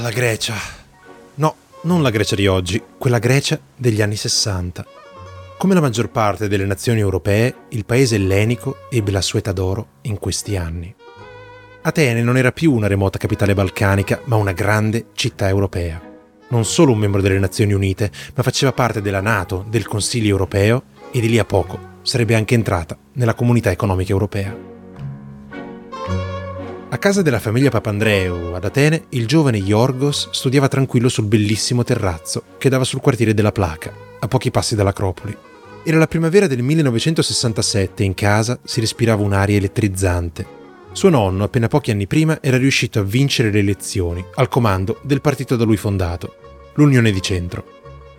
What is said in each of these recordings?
la Grecia. No, non la Grecia di oggi, quella Grecia degli anni 60. Come la maggior parte delle nazioni europee, il paese ellenico ebbe la sua età d'oro in questi anni. Atene non era più una remota capitale balcanica, ma una grande città europea. Non solo un membro delle Nazioni Unite, ma faceva parte della Nato, del Consiglio europeo e di lì a poco sarebbe anche entrata nella comunità economica europea. A casa della famiglia Papandreou ad Atene, il giovane Yorgos studiava tranquillo sul bellissimo terrazzo che dava sul quartiere della Placa, a pochi passi dall'Acropoli. Era la primavera del 1967 e in casa si respirava un'aria elettrizzante. Suo nonno, appena pochi anni prima, era riuscito a vincere le elezioni al comando del partito da lui fondato, l'Unione di Centro,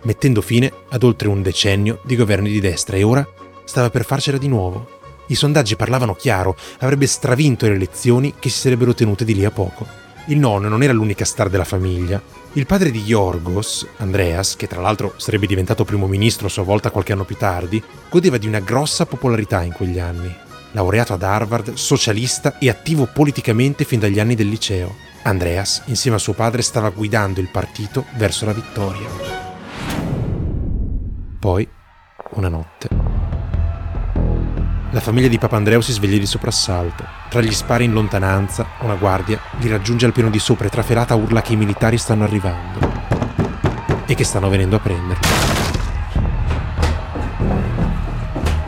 mettendo fine ad oltre un decennio di governi di destra e ora stava per farcela di nuovo i sondaggi parlavano chiaro, avrebbe stravinto le elezioni che si sarebbero tenute di lì a poco. Il nonno non era l'unica star della famiglia. Il padre di Yorgos, Andreas, che tra l'altro sarebbe diventato primo ministro a sua volta qualche anno più tardi, godeva di una grossa popolarità in quegli anni. Laureato ad Harvard, socialista e attivo politicamente fin dagli anni del liceo. Andreas, insieme a suo padre, stava guidando il partito verso la vittoria. Poi, una notte. La famiglia di Papandreou si sveglia di soprassalto. Tra gli spari in lontananza, una guardia li raggiunge al piano di sopra e trafelata urla che i militari stanno arrivando e che stanno venendo a prenderli.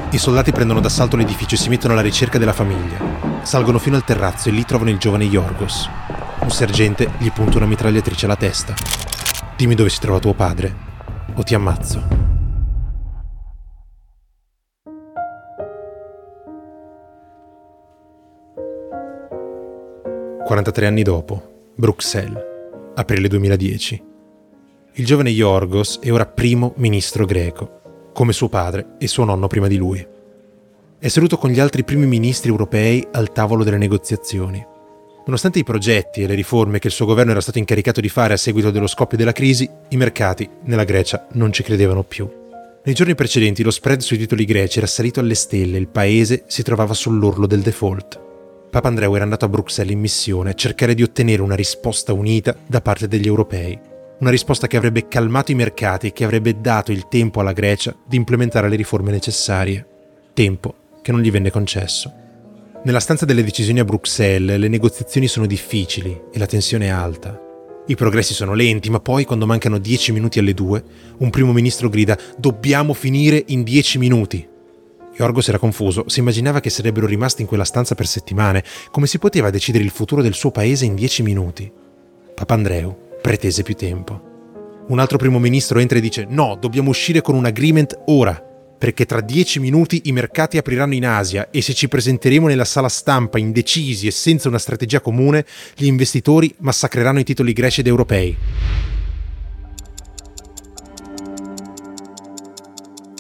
I soldati prendono d'assalto l'edificio e si mettono alla ricerca della famiglia. Salgono fino al terrazzo e lì trovano il giovane Yorgos. Un sergente gli punta una mitragliatrice alla testa. Dimmi dove si trova tuo padre, o ti ammazzo. 43 anni dopo, Bruxelles, aprile 2010. Il giovane Yorgos è ora primo ministro greco, come suo padre e suo nonno prima di lui. È seduto con gli altri primi ministri europei al tavolo delle negoziazioni. Nonostante i progetti e le riforme che il suo governo era stato incaricato di fare a seguito dello scoppio della crisi, i mercati nella Grecia non ci credevano più. Nei giorni precedenti lo spread sui titoli greci era salito alle stelle e il paese si trovava sull'orlo del default. Papandreou era andato a Bruxelles in missione a cercare di ottenere una risposta unita da parte degli europei. Una risposta che avrebbe calmato i mercati e che avrebbe dato il tempo alla Grecia di implementare le riforme necessarie. Tempo che non gli venne concesso. Nella stanza delle decisioni a Bruxelles le negoziazioni sono difficili e la tensione è alta. I progressi sono lenti, ma poi, quando mancano dieci minuti alle due, un primo ministro grida Dobbiamo finire in dieci minuti. Yorgos era confuso, si immaginava che sarebbero rimasti in quella stanza per settimane. Come si poteva decidere il futuro del suo paese in dieci minuti? Papandreou pretese più tempo. Un altro primo ministro entra e dice: No, dobbiamo uscire con un agreement ora, perché tra dieci minuti i mercati apriranno in Asia e se ci presenteremo nella sala stampa indecisi e senza una strategia comune, gli investitori massacreranno i titoli greci ed europei.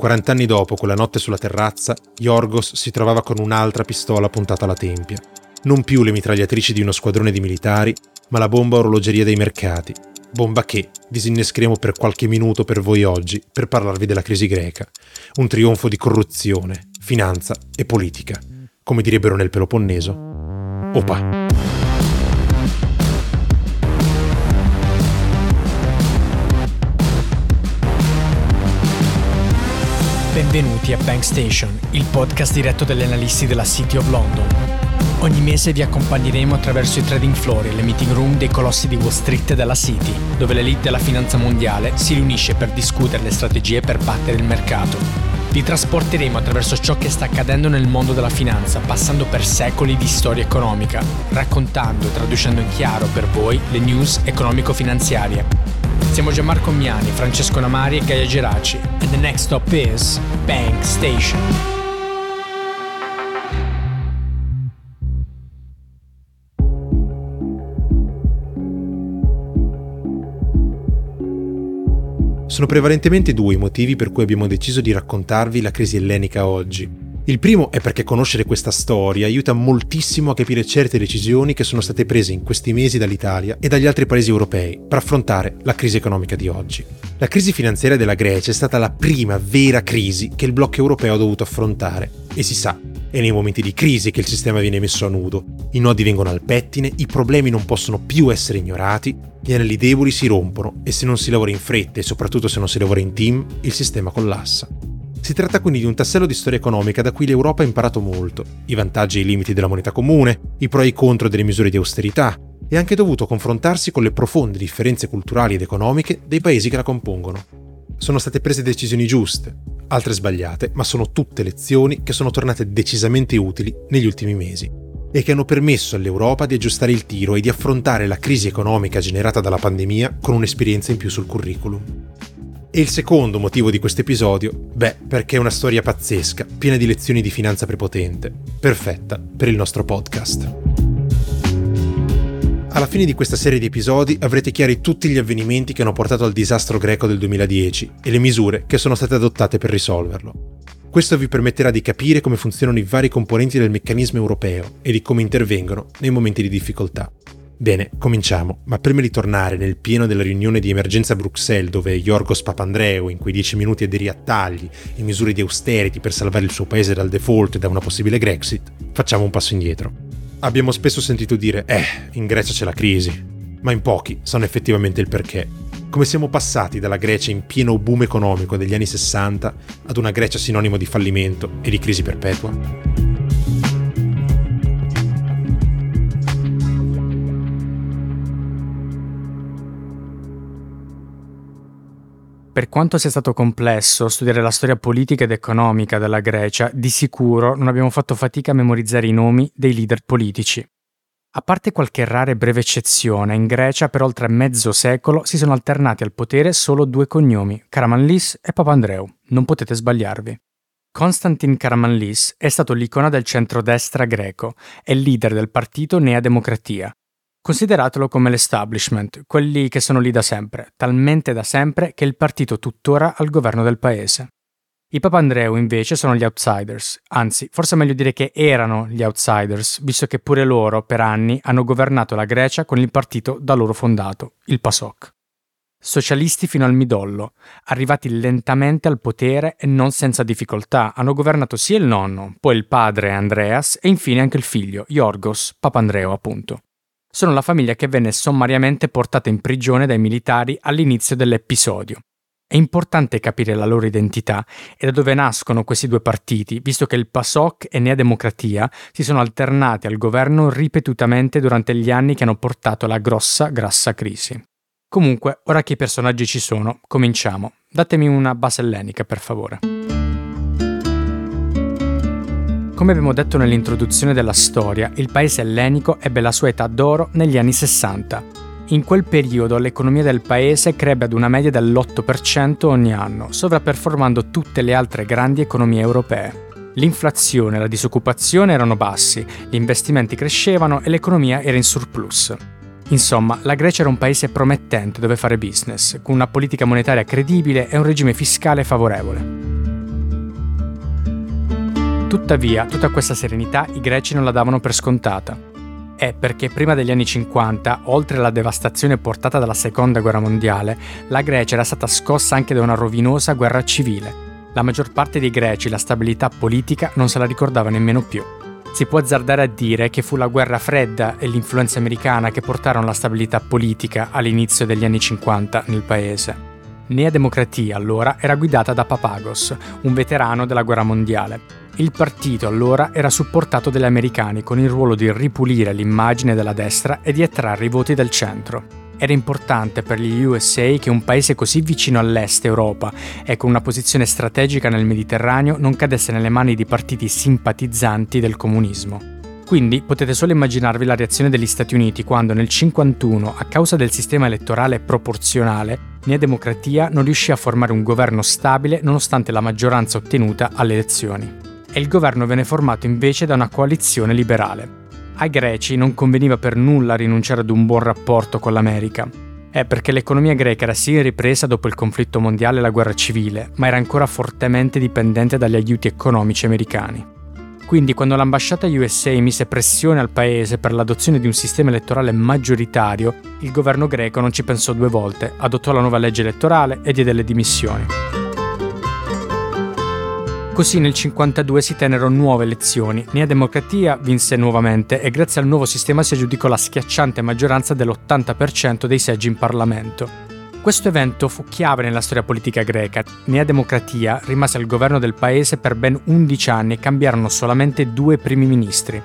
40 anni dopo, quella notte sulla terrazza, Yorgos si trovava con un'altra pistola puntata alla tempia. Non più le mitragliatrici di uno squadrone di militari, ma la bomba orologeria dei mercati. Bomba che disinnescheremo per qualche minuto per voi oggi per parlarvi della crisi greca. Un trionfo di corruzione, finanza e politica. Come direbbero nel Peloponneso. Opa! Benvenuti a Bank Station, il podcast diretto dagli analisti della City of London. Ogni mese vi accompagneremo attraverso i trading floor e le meeting room dei colossi di Wall Street e della City, dove l'elite della finanza mondiale si riunisce per discutere le strategie per battere il mercato. Vi trasporteremo attraverso ciò che sta accadendo nel mondo della finanza, passando per secoli di storia economica, raccontando e traducendo in chiaro per voi le news economico-finanziarie siamo Gianmarco Miani, Francesco Namari e Gaia Geraci. And the next stop is Bank Station. Sono prevalentemente due i motivi per cui abbiamo deciso di raccontarvi la crisi ellenica oggi. Il primo è perché conoscere questa storia aiuta moltissimo a capire certe decisioni che sono state prese in questi mesi dall'Italia e dagli altri paesi europei per affrontare la crisi economica di oggi. La crisi finanziaria della Grecia è stata la prima vera crisi che il blocco europeo ha dovuto affrontare e si sa, è nei momenti di crisi che il sistema viene messo a nudo, i nodi vengono al pettine, i problemi non possono più essere ignorati, gli anelli deboli si rompono e se non si lavora in fretta e soprattutto se non si lavora in team, il sistema collassa. Si tratta quindi di un tassello di storia economica da cui l'Europa ha imparato molto, i vantaggi e i limiti della moneta comune, i pro e i contro delle misure di austerità, e ha anche dovuto confrontarsi con le profonde differenze culturali ed economiche dei paesi che la compongono. Sono state prese decisioni giuste, altre sbagliate, ma sono tutte lezioni che sono tornate decisamente utili negli ultimi mesi e che hanno permesso all'Europa di aggiustare il tiro e di affrontare la crisi economica generata dalla pandemia con un'esperienza in più sul curriculum. E il secondo motivo di questo episodio? Beh, perché è una storia pazzesca, piena di lezioni di finanza prepotente, perfetta per il nostro podcast. Alla fine di questa serie di episodi avrete chiari tutti gli avvenimenti che hanno portato al disastro greco del 2010 e le misure che sono state adottate per risolverlo. Questo vi permetterà di capire come funzionano i vari componenti del meccanismo europeo e di come intervengono nei momenti di difficoltà. Bene, cominciamo, ma prima di tornare nel pieno della riunione di emergenza a Bruxelles dove Yorgos Papandreou in quei dieci minuti aderì a tagli e misure di austerity per salvare il suo paese dal default e da una possibile Grexit, facciamo un passo indietro. Abbiamo spesso sentito dire, eh, in Grecia c'è la crisi, ma in pochi sanno effettivamente il perché. Come siamo passati dalla Grecia in pieno boom economico degli anni 60 ad una Grecia sinonimo di fallimento e di crisi perpetua? Per quanto sia stato complesso studiare la storia politica ed economica della Grecia, di sicuro non abbiamo fatto fatica a memorizzare i nomi dei leader politici. A parte qualche rara e breve eccezione, in Grecia per oltre mezzo secolo si sono alternati al potere solo due cognomi, Karamanlis e Papandreou. Non potete sbagliarvi. Konstantin Karamanlis è stato l'icona del centrodestra greco, il leader del partito Nea Democratia, Consideratelo come l'establishment, quelli che sono lì da sempre, talmente da sempre che il partito tuttora al governo del paese. I Papandreou invece sono gli outsiders, anzi, forse è meglio dire che erano gli outsiders, visto che pure loro per anni hanno governato la Grecia con il partito da loro fondato, il PASOK. Socialisti fino al midollo, arrivati lentamente al potere e non senza difficoltà, hanno governato sia il nonno, poi il padre Andreas e infine anche il figlio, Yorgos Papandreou appunto sono la famiglia che venne sommariamente portata in prigione dai militari all'inizio dell'episodio. È importante capire la loro identità e da dove nascono questi due partiti, visto che il PASOK e Nea Democratia si sono alternati al governo ripetutamente durante gli anni che hanno portato alla grossa, grassa crisi. Comunque, ora che i personaggi ci sono, cominciamo. Datemi una base ellenica, per favore. Come abbiamo detto nell'introduzione della storia, il paese ellenico ebbe la sua età d'oro negli anni 60. In quel periodo l'economia del paese crebbe ad una media dell'8% ogni anno, sovrapperformando tutte le altre grandi economie europee. L'inflazione e la disoccupazione erano bassi, gli investimenti crescevano e l'economia era in surplus. Insomma, la Grecia era un paese promettente dove fare business, con una politica monetaria credibile e un regime fiscale favorevole. Tuttavia, tutta questa serenità i greci non la davano per scontata. È perché prima degli anni 50, oltre alla devastazione portata dalla seconda guerra mondiale, la Grecia era stata scossa anche da una rovinosa guerra civile. La maggior parte dei greci la stabilità politica non se la ricordava nemmeno più. Si può azzardare a dire che fu la guerra fredda e l'influenza americana che portarono la stabilità politica all'inizio degli anni 50 nel paese. Nea Democratia allora era guidata da Papagos, un veterano della guerra mondiale. Il partito allora era supportato dagli americani con il ruolo di ripulire l'immagine della destra e di attrarre i voti del centro. Era importante per gli USA che un paese così vicino all'est Europa e con una posizione strategica nel Mediterraneo non cadesse nelle mani di partiti simpatizzanti del comunismo. Quindi potete solo immaginarvi la reazione degli Stati Uniti quando nel 1951, a causa del sistema elettorale proporzionale, Nea Democratia non riuscì a formare un governo stabile nonostante la maggioranza ottenuta alle elezioni e il governo venne formato invece da una coalizione liberale. Ai greci non conveniva per nulla rinunciare ad un buon rapporto con l'America. È perché l'economia greca era sì ripresa dopo il conflitto mondiale e la guerra civile, ma era ancora fortemente dipendente dagli aiuti economici americani. Quindi quando l'ambasciata USA mise pressione al paese per l'adozione di un sistema elettorale maggioritario, il governo greco non ci pensò due volte, adottò la nuova legge elettorale e diede le dimissioni. Così nel 1952 si tennero nuove elezioni. Nea Democratia vinse nuovamente e grazie al nuovo sistema si aggiudicò la schiacciante maggioranza dell'80% dei seggi in Parlamento. Questo evento fu chiave nella storia politica greca. Nea Democratia rimase al governo del paese per ben 11 anni e cambiarono solamente due primi ministri,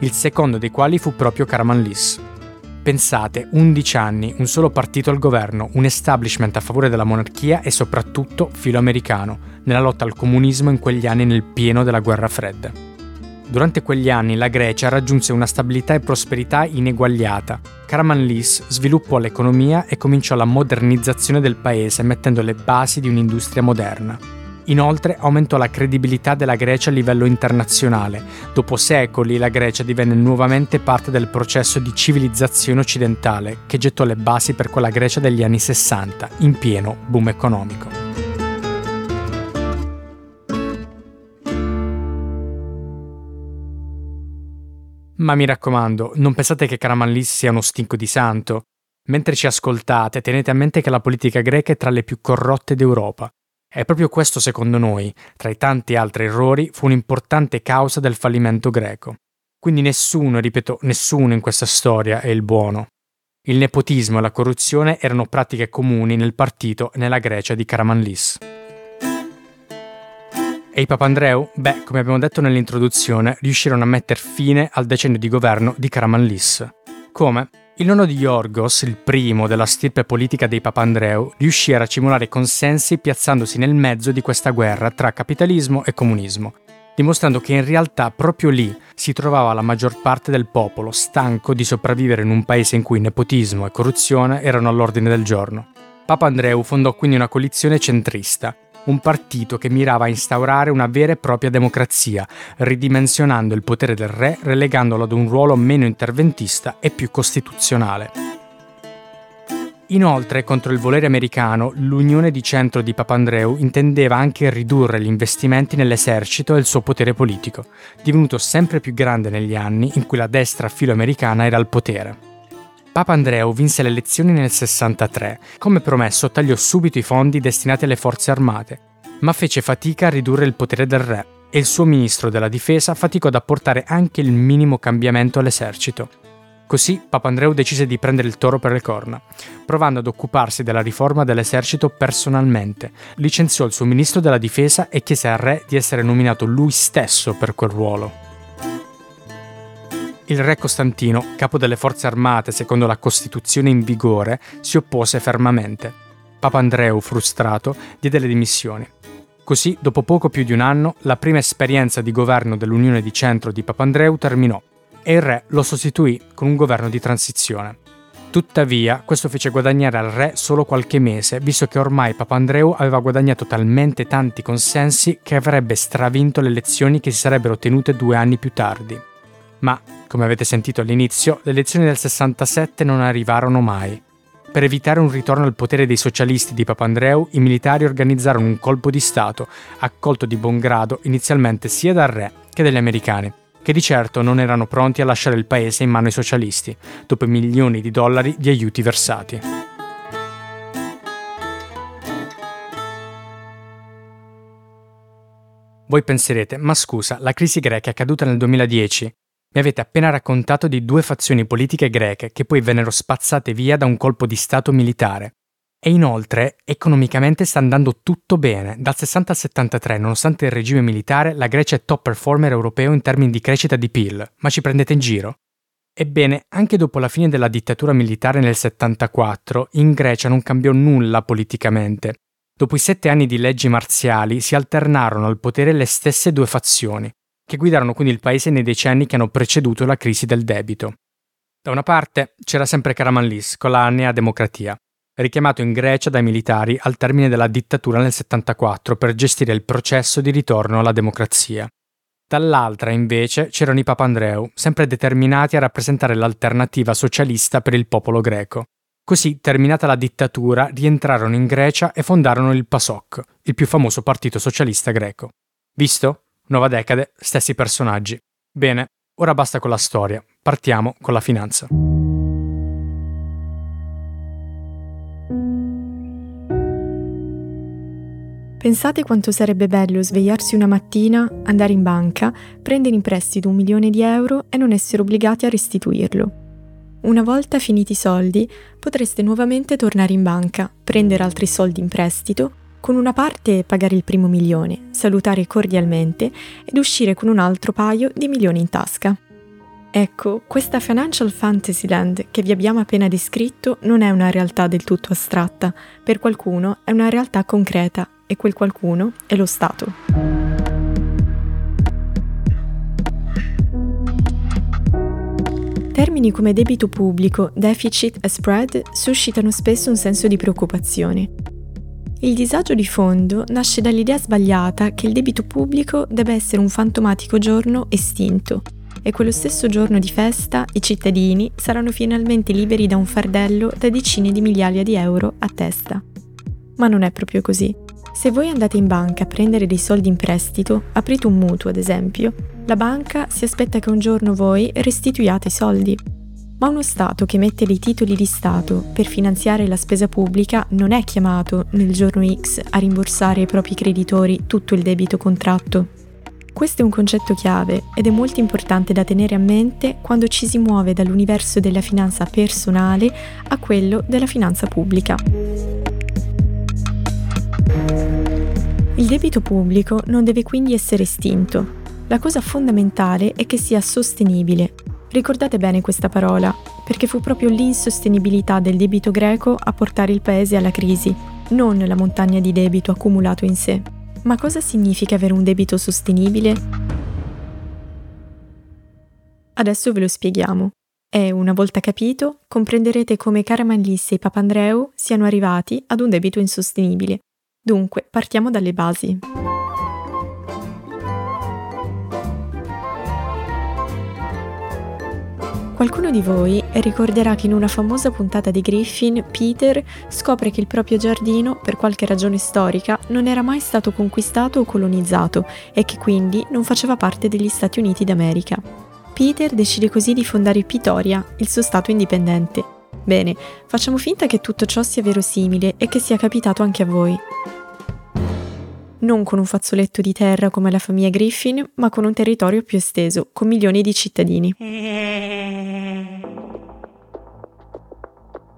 il secondo dei quali fu proprio Karamanlis. Pensate, 11 anni, un solo partito al governo, un establishment a favore della monarchia e soprattutto filoamericano, nella lotta al comunismo in quegli anni nel pieno della guerra fredda. Durante quegli anni la Grecia raggiunse una stabilità e prosperità ineguagliata. Karamanlis sviluppò l'economia e cominciò la modernizzazione del paese mettendo le basi di un'industria moderna. Inoltre aumentò la credibilità della Grecia a livello internazionale. Dopo secoli la Grecia divenne nuovamente parte del processo di civilizzazione occidentale che gettò le basi per quella Grecia degli anni 60, in pieno boom economico. Ma mi raccomando, non pensate che Karamanlis sia uno stinco di santo. Mentre ci ascoltate, tenete a mente che la politica greca è tra le più corrotte d'Europa e proprio questo, secondo noi, tra i tanti altri errori, fu un'importante causa del fallimento greco. Quindi nessuno, ripeto, nessuno in questa storia è il buono. Il nepotismo e la corruzione erano pratiche comuni nel partito e nella Grecia di Karamanlis. E i Papandreou? Beh, come abbiamo detto nell'introduzione, riuscirono a mettere fine al decennio di governo di Karamanlis. Come? Il nonno di Yorgos, il primo della stirpe politica dei Papandreou, riuscì a racimolare consensi piazzandosi nel mezzo di questa guerra tra capitalismo e comunismo, dimostrando che in realtà proprio lì si trovava la maggior parte del popolo, stanco di sopravvivere in un paese in cui nepotismo e corruzione erano all'ordine del giorno. Papandreou fondò quindi una coalizione centrista, un partito che mirava a instaurare una vera e propria democrazia, ridimensionando il potere del re, relegandolo ad un ruolo meno interventista e più costituzionale. Inoltre, contro il volere americano, l'Unione di Centro di Papandreou intendeva anche ridurre gli investimenti nell'esercito e il suo potere politico, divenuto sempre più grande negli anni in cui la destra filoamericana era al potere. Papa Andreu vinse le elezioni nel 63. Come promesso, tagliò subito i fondi destinati alle forze armate, ma fece fatica a ridurre il potere del re e il suo ministro della difesa faticò ad apportare anche il minimo cambiamento all'esercito. Così Papa Andreu decise di prendere il toro per le corna, provando ad occuparsi della riforma dell'esercito personalmente. Licenziò il suo ministro della difesa e chiese al re di essere nominato lui stesso per quel ruolo. Il re Costantino, capo delle forze armate secondo la Costituzione in vigore, si oppose fermamente. Papa Andreu, frustrato, diede le dimissioni. Così, dopo poco più di un anno, la prima esperienza di governo dell'Unione di Centro di Papandreou terminò e il re lo sostituì con un governo di transizione. Tuttavia, questo fece guadagnare al re solo qualche mese, visto che ormai Papandreou aveva guadagnato talmente tanti consensi che avrebbe stravinto le elezioni che si sarebbero tenute due anni più tardi. Ma, come avete sentito all'inizio, le elezioni del 67 non arrivarono mai. Per evitare un ritorno al potere dei socialisti di Papandreou, i militari organizzarono un colpo di Stato, accolto di buon grado inizialmente sia dal re che dagli americani, che di certo non erano pronti a lasciare il paese in mano ai socialisti, dopo milioni di dollari di aiuti versati. Voi penserete, ma scusa, la crisi greca è accaduta nel 2010, mi avete appena raccontato di due fazioni politiche greche che poi vennero spazzate via da un colpo di Stato militare. E inoltre, economicamente sta andando tutto bene. Dal 60 al 73, nonostante il regime militare, la Grecia è top performer europeo in termini di crescita di PIL. Ma ci prendete in giro? Ebbene, anche dopo la fine della dittatura militare nel 74, in Grecia non cambiò nulla politicamente. Dopo i sette anni di leggi marziali si alternarono al potere le stesse due fazioni, che guidarono quindi il paese nei decenni che hanno preceduto la crisi del debito. Da una parte c'era sempre Karamanlis con la Nea Democratia, richiamato in Grecia dai militari al termine della dittatura nel 74 per gestire il processo di ritorno alla democrazia. Dall'altra, invece, c'erano i Papandreou, sempre determinati a rappresentare l'alternativa socialista per il popolo greco. Così, terminata la dittatura, rientrarono in Grecia e fondarono il PASOK, il più famoso partito socialista greco. Visto? Nuova decade, stessi personaggi. Bene, ora basta con la storia, partiamo con la finanza. Pensate quanto sarebbe bello svegliarsi una mattina, andare in banca, prendere in prestito un milione di euro e non essere obbligati a restituirlo. Una volta finiti i soldi, potreste nuovamente tornare in banca, prendere altri soldi in prestito, con una parte pagare il primo milione, salutare cordialmente ed uscire con un altro paio di milioni in tasca. Ecco, questa Financial Fantasyland che vi abbiamo appena descritto non è una realtà del tutto astratta, per qualcuno è una realtà concreta e quel qualcuno è lo Stato. Termini come debito pubblico, deficit e spread suscitano spesso un senso di preoccupazione. Il disagio di fondo nasce dall'idea sbagliata che il debito pubblico debba essere un fantomatico giorno estinto e quello stesso giorno di festa i cittadini saranno finalmente liberi da un fardello da decine di migliaia di euro a testa. Ma non è proprio così. Se voi andate in banca a prendere dei soldi in prestito, aprite un mutuo ad esempio, la banca si aspetta che un giorno voi restituiate i soldi. Ma uno Stato che mette dei titoli di Stato per finanziare la spesa pubblica non è chiamato nel giorno X a rimborsare ai propri creditori tutto il debito contratto. Questo è un concetto chiave ed è molto importante da tenere a mente quando ci si muove dall'universo della finanza personale a quello della finanza pubblica. Il debito pubblico non deve quindi essere estinto. La cosa fondamentale è che sia sostenibile. Ricordate bene questa parola, perché fu proprio l'insostenibilità del debito greco a portare il paese alla crisi, non la montagna di debito accumulato in sé. Ma cosa significa avere un debito sostenibile? Adesso ve lo spieghiamo. E una volta capito, comprenderete come Karamanlis e Papandreou siano arrivati ad un debito insostenibile Dunque, partiamo dalle basi. Qualcuno di voi ricorderà che in una famosa puntata di Griffin, Peter scopre che il proprio giardino, per qualche ragione storica, non era mai stato conquistato o colonizzato e che quindi non faceva parte degli Stati Uniti d'America. Peter decide così di fondare Pitoria, il suo stato indipendente. Bene, facciamo finta che tutto ciò sia verosimile e che sia capitato anche a voi non con un fazzoletto di terra come la famiglia Griffin, ma con un territorio più esteso, con milioni di cittadini.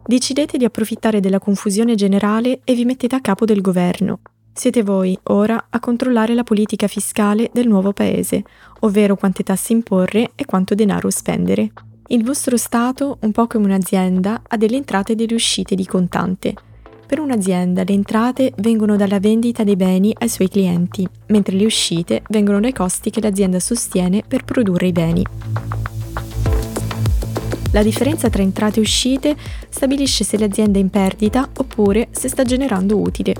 Decidete di approfittare della confusione generale e vi mettete a capo del governo. Siete voi, ora, a controllare la politica fiscale del nuovo paese, ovvero quante tasse imporre e quanto denaro spendere. Il vostro Stato, un po' come un'azienda, ha delle entrate e delle uscite di contante, per un'azienda le entrate vengono dalla vendita dei beni ai suoi clienti, mentre le uscite vengono dai costi che l'azienda sostiene per produrre i beni. La differenza tra entrate e uscite stabilisce se l'azienda è in perdita oppure se sta generando utile.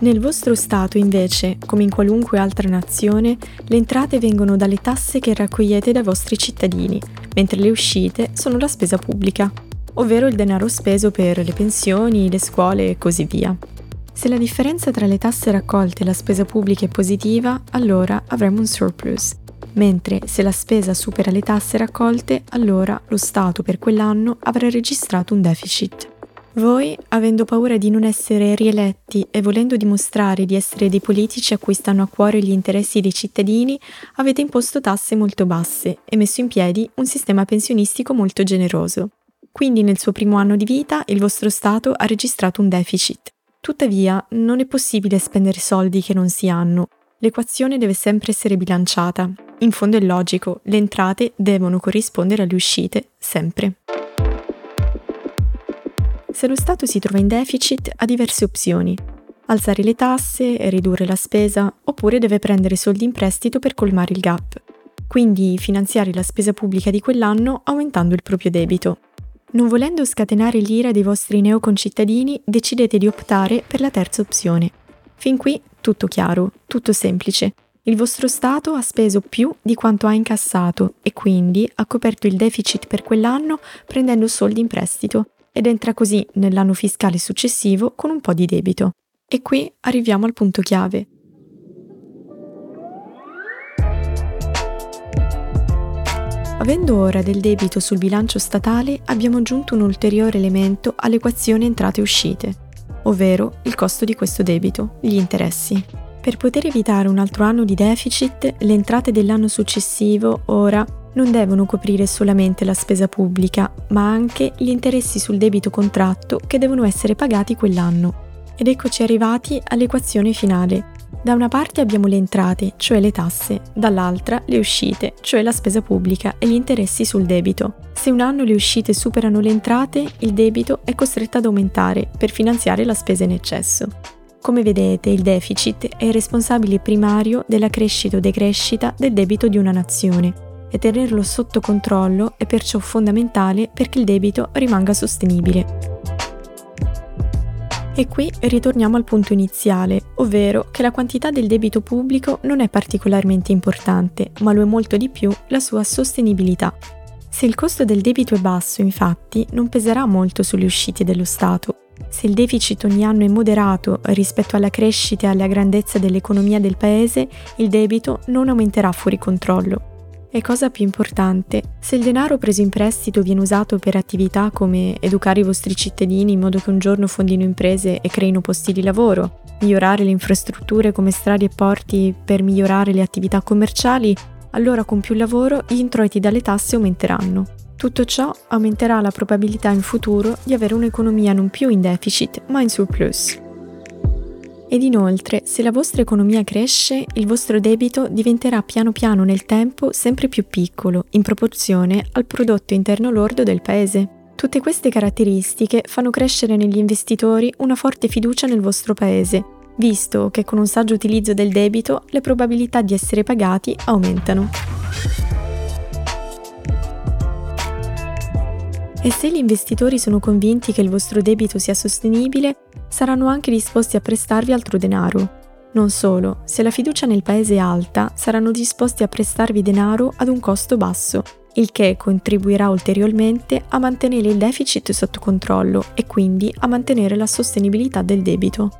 Nel vostro Stato, invece, come in qualunque altra nazione, le entrate vengono dalle tasse che raccogliete dai vostri cittadini, mentre le uscite sono la spesa pubblica ovvero il denaro speso per le pensioni, le scuole e così via. Se la differenza tra le tasse raccolte e la spesa pubblica è positiva, allora avremo un surplus, mentre se la spesa supera le tasse raccolte, allora lo Stato per quell'anno avrà registrato un deficit. Voi, avendo paura di non essere rieletti e volendo dimostrare di essere dei politici a cui stanno a cuore gli interessi dei cittadini, avete imposto tasse molto basse e messo in piedi un sistema pensionistico molto generoso. Quindi nel suo primo anno di vita il vostro Stato ha registrato un deficit. Tuttavia, non è possibile spendere soldi che non si hanno. L'equazione deve sempre essere bilanciata. In fondo è logico, le entrate devono corrispondere alle uscite, sempre. Se lo Stato si trova in deficit ha diverse opzioni. Alzare le tasse, ridurre la spesa, oppure deve prendere soldi in prestito per colmare il gap. Quindi finanziare la spesa pubblica di quell'anno aumentando il proprio debito. Non volendo scatenare l'ira dei vostri neoconcittadini, decidete di optare per la terza opzione. Fin qui tutto chiaro, tutto semplice. Il vostro Stato ha speso più di quanto ha incassato e quindi ha coperto il deficit per quell'anno prendendo soldi in prestito ed entra così nell'anno fiscale successivo con un po' di debito. E qui arriviamo al punto chiave. Avendo ora del debito sul bilancio statale, abbiamo aggiunto un ulteriore elemento all'equazione entrate e uscite, ovvero il costo di questo debito, gli interessi. Per poter evitare un altro anno di deficit, le entrate dell'anno successivo ora non devono coprire solamente la spesa pubblica, ma anche gli interessi sul debito contratto che devono essere pagati quell'anno. Ed eccoci arrivati all'equazione finale, da una parte abbiamo le entrate, cioè le tasse, dall'altra le uscite, cioè la spesa pubblica e gli interessi sul debito. Se un anno le uscite superano le entrate, il debito è costretto ad aumentare per finanziare la spesa in eccesso. Come vedete, il deficit è il responsabile primario della crescita o decrescita del debito di una nazione e tenerlo sotto controllo è perciò fondamentale perché il debito rimanga sostenibile. E qui ritorniamo al punto iniziale, ovvero che la quantità del debito pubblico non è particolarmente importante, ma lo è molto di più la sua sostenibilità. Se il costo del debito è basso, infatti, non peserà molto sulle uscite dello Stato. Se il deficit ogni anno è moderato rispetto alla crescita e alla grandezza dell'economia del Paese, il debito non aumenterà fuori controllo. E cosa più importante, se il denaro preso in prestito viene usato per attività come educare i vostri cittadini in modo che un giorno fondino imprese e creino posti di lavoro, migliorare le infrastrutture come strade e porti per migliorare le attività commerciali, allora con più lavoro gli introiti dalle tasse aumenteranno. Tutto ciò aumenterà la probabilità in futuro di avere un'economia non più in deficit ma in surplus. Ed inoltre, se la vostra economia cresce, il vostro debito diventerà piano piano nel tempo sempre più piccolo, in proporzione al prodotto interno lordo del paese. Tutte queste caratteristiche fanno crescere negli investitori una forte fiducia nel vostro paese, visto che con un saggio utilizzo del debito le probabilità di essere pagati aumentano. E se gli investitori sono convinti che il vostro debito sia sostenibile, saranno anche disposti a prestarvi altro denaro. Non solo, se la fiducia nel paese è alta, saranno disposti a prestarvi denaro ad un costo basso, il che contribuirà ulteriormente a mantenere il deficit sotto controllo e quindi a mantenere la sostenibilità del debito.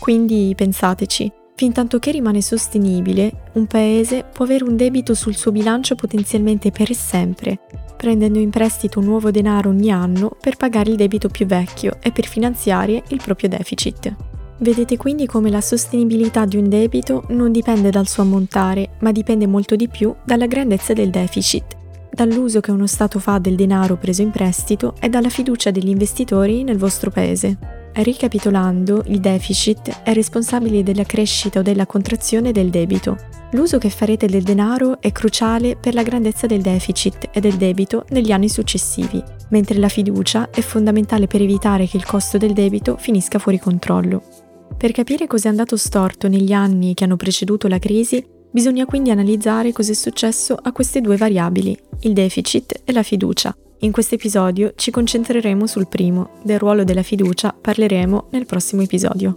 Quindi pensateci, fintanto che rimane sostenibile, un paese può avere un debito sul suo bilancio potenzialmente per sempre, prendendo in prestito nuovo denaro ogni anno per pagare il debito più vecchio e per finanziare il proprio deficit. Vedete quindi come la sostenibilità di un debito non dipende dal suo ammontare, ma dipende molto di più dalla grandezza del deficit, dall'uso che uno Stato fa del denaro preso in prestito e dalla fiducia degli investitori nel vostro paese. Ricapitolando, il deficit è responsabile della crescita o della contrazione del debito. L'uso che farete del denaro è cruciale per la grandezza del deficit e del debito negli anni successivi, mentre la fiducia è fondamentale per evitare che il costo del debito finisca fuori controllo. Per capire cosa è andato storto negli anni che hanno preceduto la crisi, bisogna quindi analizzare cosa è successo a queste due variabili, il deficit e la fiducia, in questo episodio ci concentreremo sul primo, del ruolo della fiducia parleremo nel prossimo episodio.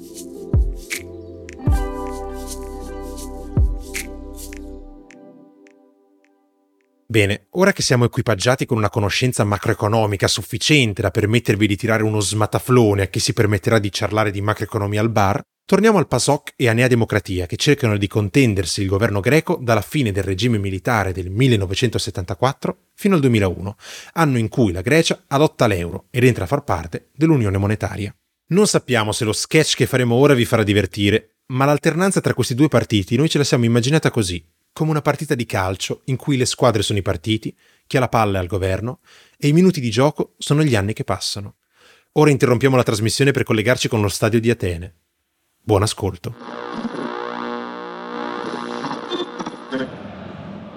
Bene, ora che siamo equipaggiati con una conoscenza macroeconomica sufficiente da permettervi di tirare uno smataflone a chi si permetterà di ciarlare di macroeconomia al bar, Torniamo al PASOK e a Nea Democratia che cercano di contendersi il governo greco dalla fine del regime militare del 1974 fino al 2001, anno in cui la Grecia adotta l'euro ed entra a far parte dell'Unione Monetaria. Non sappiamo se lo sketch che faremo ora vi farà divertire, ma l'alternanza tra questi due partiti noi ce la siamo immaginata così, come una partita di calcio in cui le squadre sono i partiti, chi ha la palla è al governo e i minuti di gioco sono gli anni che passano. Ora interrompiamo la trasmissione per collegarci con lo stadio di Atene. Buon ascolto.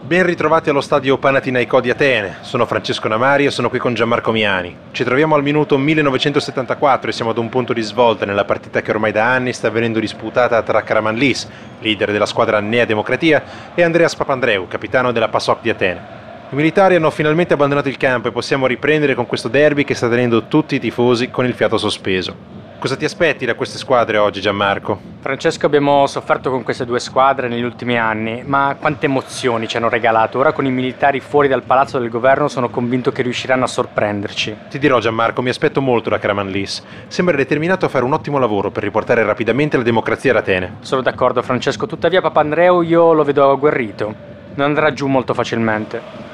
Ben ritrovati allo stadio Panathinaikos di Atene. Sono Francesco Namari e sono qui con Gianmarco Miani. Ci troviamo al minuto 1974 e siamo ad un punto di svolta nella partita che ormai da anni sta venendo disputata tra Karamanlis, leader della squadra Nea Democratia, e Andreas Papandreou, capitano della PASOK di Atene. I militari hanno finalmente abbandonato il campo e possiamo riprendere con questo derby che sta tenendo tutti i tifosi con il fiato sospeso. Cosa ti aspetti da queste squadre oggi, Gianmarco? Francesco, abbiamo sofferto con queste due squadre negli ultimi anni, ma quante emozioni ci hanno regalato. Ora con i militari fuori dal palazzo del governo sono convinto che riusciranno a sorprenderci. Ti dirò, Gianmarco, mi aspetto molto da Karamanlis. Sembra determinato a fare un ottimo lavoro per riportare rapidamente la democrazia ad Atene. Sono d'accordo, Francesco, tuttavia Papandreou io lo vedo agguerrito. Non andrà giù molto facilmente.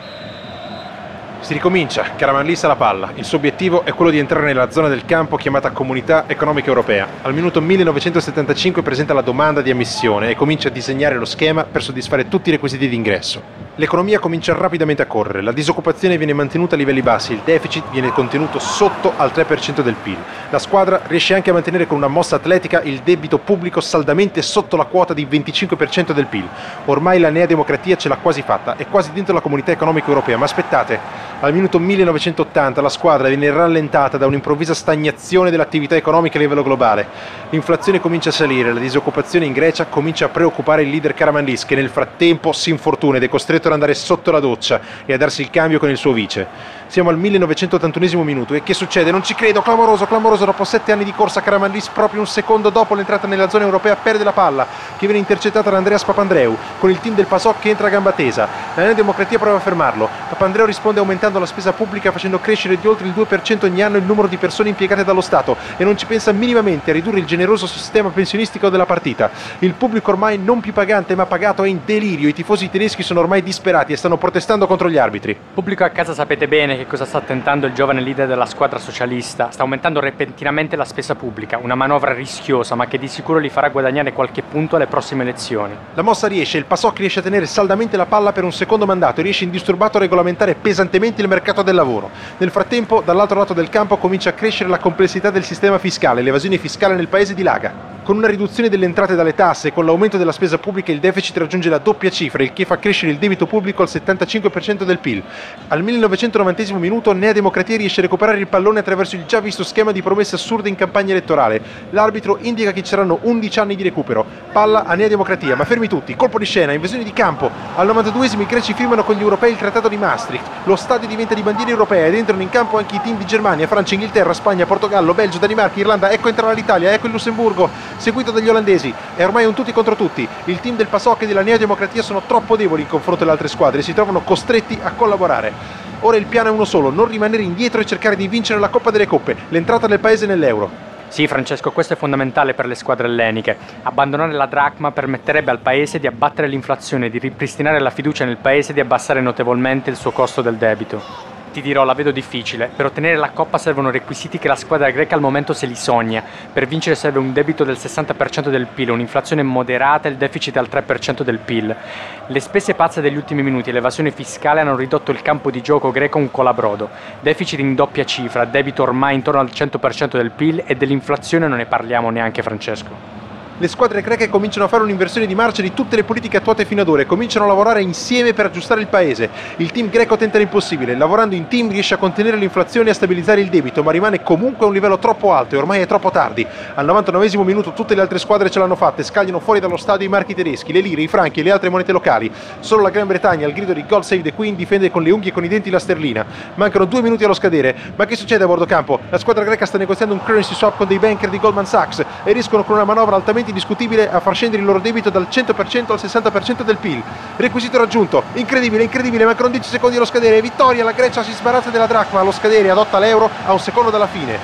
Si ricomincia, Karamanlis alla palla. Il suo obiettivo è quello di entrare nella zona del campo chiamata Comunità Economica Europea. Al minuto 1975 presenta la domanda di ammissione e comincia a disegnare lo schema per soddisfare tutti i requisiti di ingresso. L'economia comincia rapidamente a correre, la disoccupazione viene mantenuta a livelli bassi, il deficit viene contenuto sotto al 3% del PIL. La squadra riesce anche a mantenere con una mossa atletica il debito pubblico saldamente sotto la quota di 25% del PIL. Ormai la nea democrazia ce l'ha quasi fatta, è quasi dentro la comunità economica europea, ma aspettate, al minuto 1980 la squadra viene rallentata da un'improvvisa stagnazione dell'attività economica a livello globale. L'inflazione comincia a salire, la disoccupazione in Grecia comincia a preoccupare il leader Karamanlis che nel frattempo si infortuna ed è costretto ad andare sotto la doccia e a darsi il cambio con il suo vice. Siamo al 1981 minuto e che succede? Non ci credo, clamoroso, clamoroso, dopo sette anni di corsa Karamanlis proprio un secondo dopo l'entrata nella zona europea perde la palla che viene intercettata da Andreas Papandreou con il team del Pasok che entra a gamba tesa. La Nea Democratia prova a fermarlo. Papandreou risponde aumentando la spesa pubblica facendo crescere di oltre il 2% ogni anno il numero di persone impiegate dallo Stato e non ci pensa minimamente a ridurre il generoso sistema pensionistico della partita. Il pubblico ormai non più pagante ma pagato è in delirio, i tifosi tedeschi sono ormai disperati e stanno protestando contro gli arbitri. Pubblico a casa sapete bene che cosa sta tentando il giovane leader della squadra socialista. Sta aumentando repentinamente la spesa pubblica, una manovra rischiosa ma che di sicuro gli farà guadagnare qualche punto alle prossime elezioni. La mossa riesce, il Pasok riesce a tenere saldamente la palla per un secondo mandato e riesce indisturbato a regolamentare pesantemente il mercato del lavoro. Nel frattempo, dall'altro lato del campo comincia a crescere la complessità del sistema fiscale, l'evasione fiscale nel paese dilaga. Con una riduzione delle entrate dalle tasse e con l'aumento della spesa pubblica il deficit raggiunge la doppia cifra, il che fa crescere il debito pubblico al 75% del PIL. Al 1990 minuto Nea Democratia riesce a recuperare il pallone attraverso il già visto schema di promesse assurde in campagna elettorale. L'arbitro indica che ci saranno 11 anni di recupero. Palla a Nea Democratia, ma fermi tutti, colpo di scena, invasione di campo. Al 92esimo i greci firmano con gli europei il trattato di Maastricht. Lo stadio diventa di bandiera europea ed entrano in campo anche i team di Germania, Francia, Inghilterra, Spagna, Portogallo, Belgio, Danimarca, Irlanda. Ecco entrare l'Italia, ecco il Lussemburgo seguito dagli olandesi. È ormai un tutti contro tutti. Il team del Pasok e della Nea Democratia sono troppo deboli in confronto alle altre squadre e si trovano costretti a collaborare. Ora il piano è uno solo, non rimanere indietro e cercare di vincere la Coppa delle Coppe, l'entrata del paese nell'Euro. Sì, Francesco, questo è fondamentale per le squadre elleniche. Abbandonare la dracma permetterebbe al paese di abbattere l'inflazione, di ripristinare la fiducia nel paese e di abbassare notevolmente il suo costo del debito ti dirò, la vedo difficile. Per ottenere la coppa servono requisiti che la squadra greca al momento se li sogna. Per vincere serve un debito del 60% del PIL, un'inflazione moderata e il deficit al 3% del PIL. Le spese pazze degli ultimi minuti e l'evasione fiscale hanno ridotto il campo di gioco greco un colabrodo. Deficit in doppia cifra, debito ormai intorno al 100% del PIL e dell'inflazione non ne parliamo neanche Francesco le squadre greche cominciano a fare un'inversione di marcia di tutte le politiche attuate fino ad ora e cominciano a lavorare insieme per aggiustare il paese. Il team greco tenta l'impossibile, lavorando in team riesce a contenere l'inflazione e a stabilizzare il debito, ma rimane comunque a un livello troppo alto e ormai è troppo tardi. Al 99 minuto tutte le altre squadre ce l'hanno fatta e scagliano fuori dallo stadio i marchi tedeschi, le lire, i franchi e le altre monete locali. Solo la Gran Bretagna al grido di God Save the Queen difende con le unghie e con i denti la sterlina. Mancano due minuti allo scadere, ma che succede a bordo campo? La squadra greca sta negoziando un currency swap con dei banker di Goldman Sachs e riescono con una manovra altamente discutibile a far scendere il loro debito dal 100% al 60% del PIL. Requisito raggiunto, incredibile, incredibile, mancano 10 secondi allo scadere, vittoria, la Grecia si sbarazza della dracma, allo scadere adotta l'euro a un secondo dalla fine.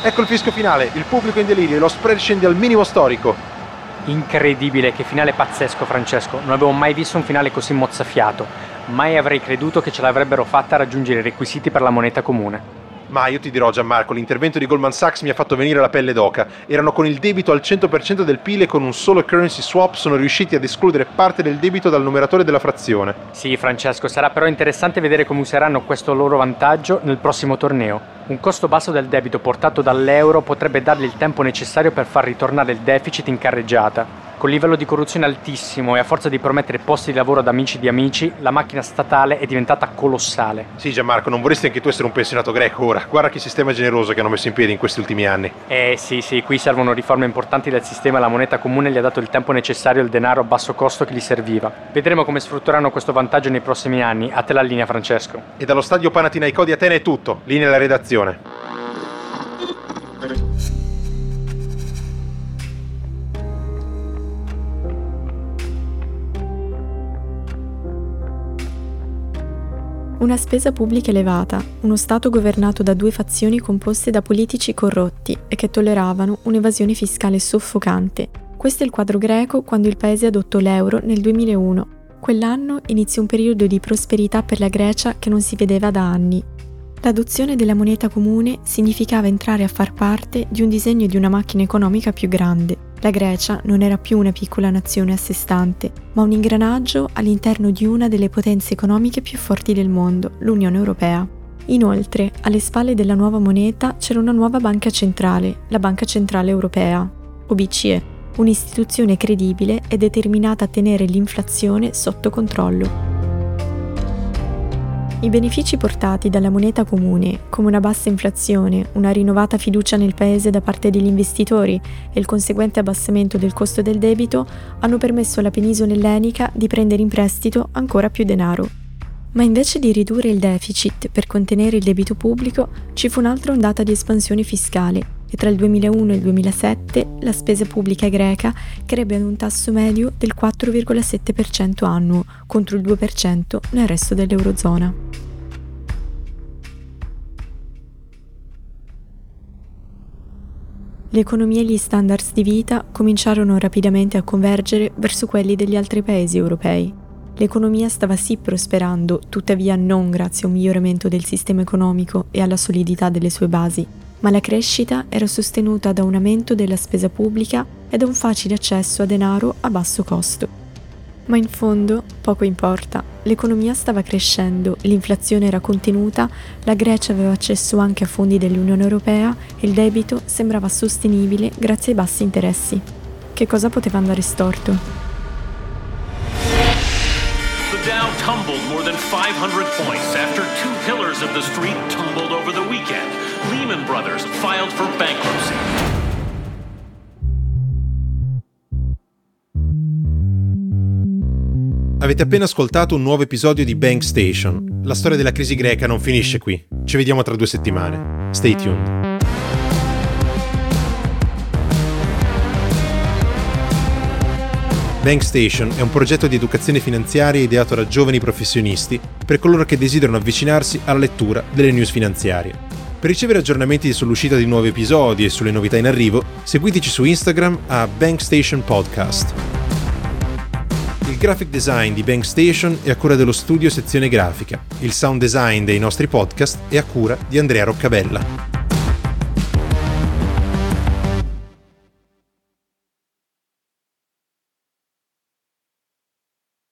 Ecco il fischio finale, il pubblico in delirio lo spread scende al minimo storico. Incredibile, che finale pazzesco Francesco, non avevo mai visto un finale così mozzafiato, mai avrei creduto che ce l'avrebbero fatta a raggiungere i requisiti per la moneta comune. Ma io ti dirò Gianmarco, l'intervento di Goldman Sachs mi ha fatto venire la pelle d'oca. Erano con il debito al 100% del PIL e con un solo currency swap sono riusciti ad escludere parte del debito dal numeratore della frazione. Sì, Francesco, sarà però interessante vedere come useranno questo loro vantaggio nel prossimo torneo. Un costo basso del debito portato dall'euro potrebbe dargli il tempo necessario per far ritornare il deficit in carreggiata. Con livello di corruzione altissimo e a forza di promettere posti di lavoro ad amici di amici, la macchina statale è diventata colossale. Sì, Gianmarco, non vorresti anche tu essere un pensionato greco ora? Guarda che sistema generoso che hanno messo in piedi in questi ultimi anni. Eh sì, sì, qui servono riforme importanti del sistema e la moneta comune gli ha dato il tempo necessario e il denaro a basso costo che gli serviva. Vedremo come sfrutteranno questo vantaggio nei prossimi anni. A te la linea, Francesco. E dallo stadio Panathinaikos di Atene è tutto. Linea alla redazione. Una spesa pubblica elevata, uno Stato governato da due fazioni composte da politici corrotti e che tolleravano un'evasione fiscale soffocante. Questo è il quadro greco quando il paese adottò l'euro nel 2001. Quell'anno iniziò un periodo di prosperità per la Grecia che non si vedeva da anni. L'adozione della moneta comune significava entrare a far parte di un disegno di una macchina economica più grande. La Grecia non era più una piccola nazione a sé stante, ma un ingranaggio all'interno di una delle potenze economiche più forti del mondo, l'Unione Europea. Inoltre, alle spalle della nuova moneta c'era una nuova banca centrale, la Banca Centrale Europea, o BCE, un'istituzione credibile e determinata a tenere l'inflazione sotto controllo. I benefici portati dalla moneta comune, come una bassa inflazione, una rinnovata fiducia nel paese da parte degli investitori e il conseguente abbassamento del costo del debito, hanno permesso alla penisola ellenica di prendere in prestito ancora più denaro. Ma invece di ridurre il deficit per contenere il debito pubblico, ci fu un'altra ondata di espansione fiscale e tra il 2001 e il 2007 la spesa pubblica greca crebbe ad un tasso medio del 4,7% annuo contro il 2% nel resto dell'Eurozona. L'economia e gli standards di vita cominciarono rapidamente a convergere verso quelli degli altri paesi europei. L'economia stava sì prosperando, tuttavia non grazie a un miglioramento del sistema economico e alla solidità delle sue basi, ma la crescita era sostenuta da un aumento della spesa pubblica e da un facile accesso a denaro a basso costo. Ma in fondo poco importa, l'economia stava crescendo, l'inflazione era contenuta, la Grecia aveva accesso anche a fondi dell'Unione Europea e il debito sembrava sostenibile grazie ai bassi interessi. Che cosa poteva andare storto? The Dow tumbled more than 500 points after two pillars of the street tumbled over the weekend. Lehman Brothers filed for bankruptcy. Avete appena ascoltato un nuovo episodio di Bank Station. La storia della crisi greca non finisce qui. Ci vediamo tra due settimane. Stay tuned. Bank Station è un progetto di educazione finanziaria ideato da giovani professionisti per coloro che desiderano avvicinarsi alla lettura delle news finanziarie. Per ricevere aggiornamenti sull'uscita di nuovi episodi e sulle novità in arrivo, seguiteci su Instagram a Bankstation Podcast. Il graphic design di Bankstation è a cura dello studio sezione grafica. Il sound design dei nostri podcast è a cura di Andrea Roccabella.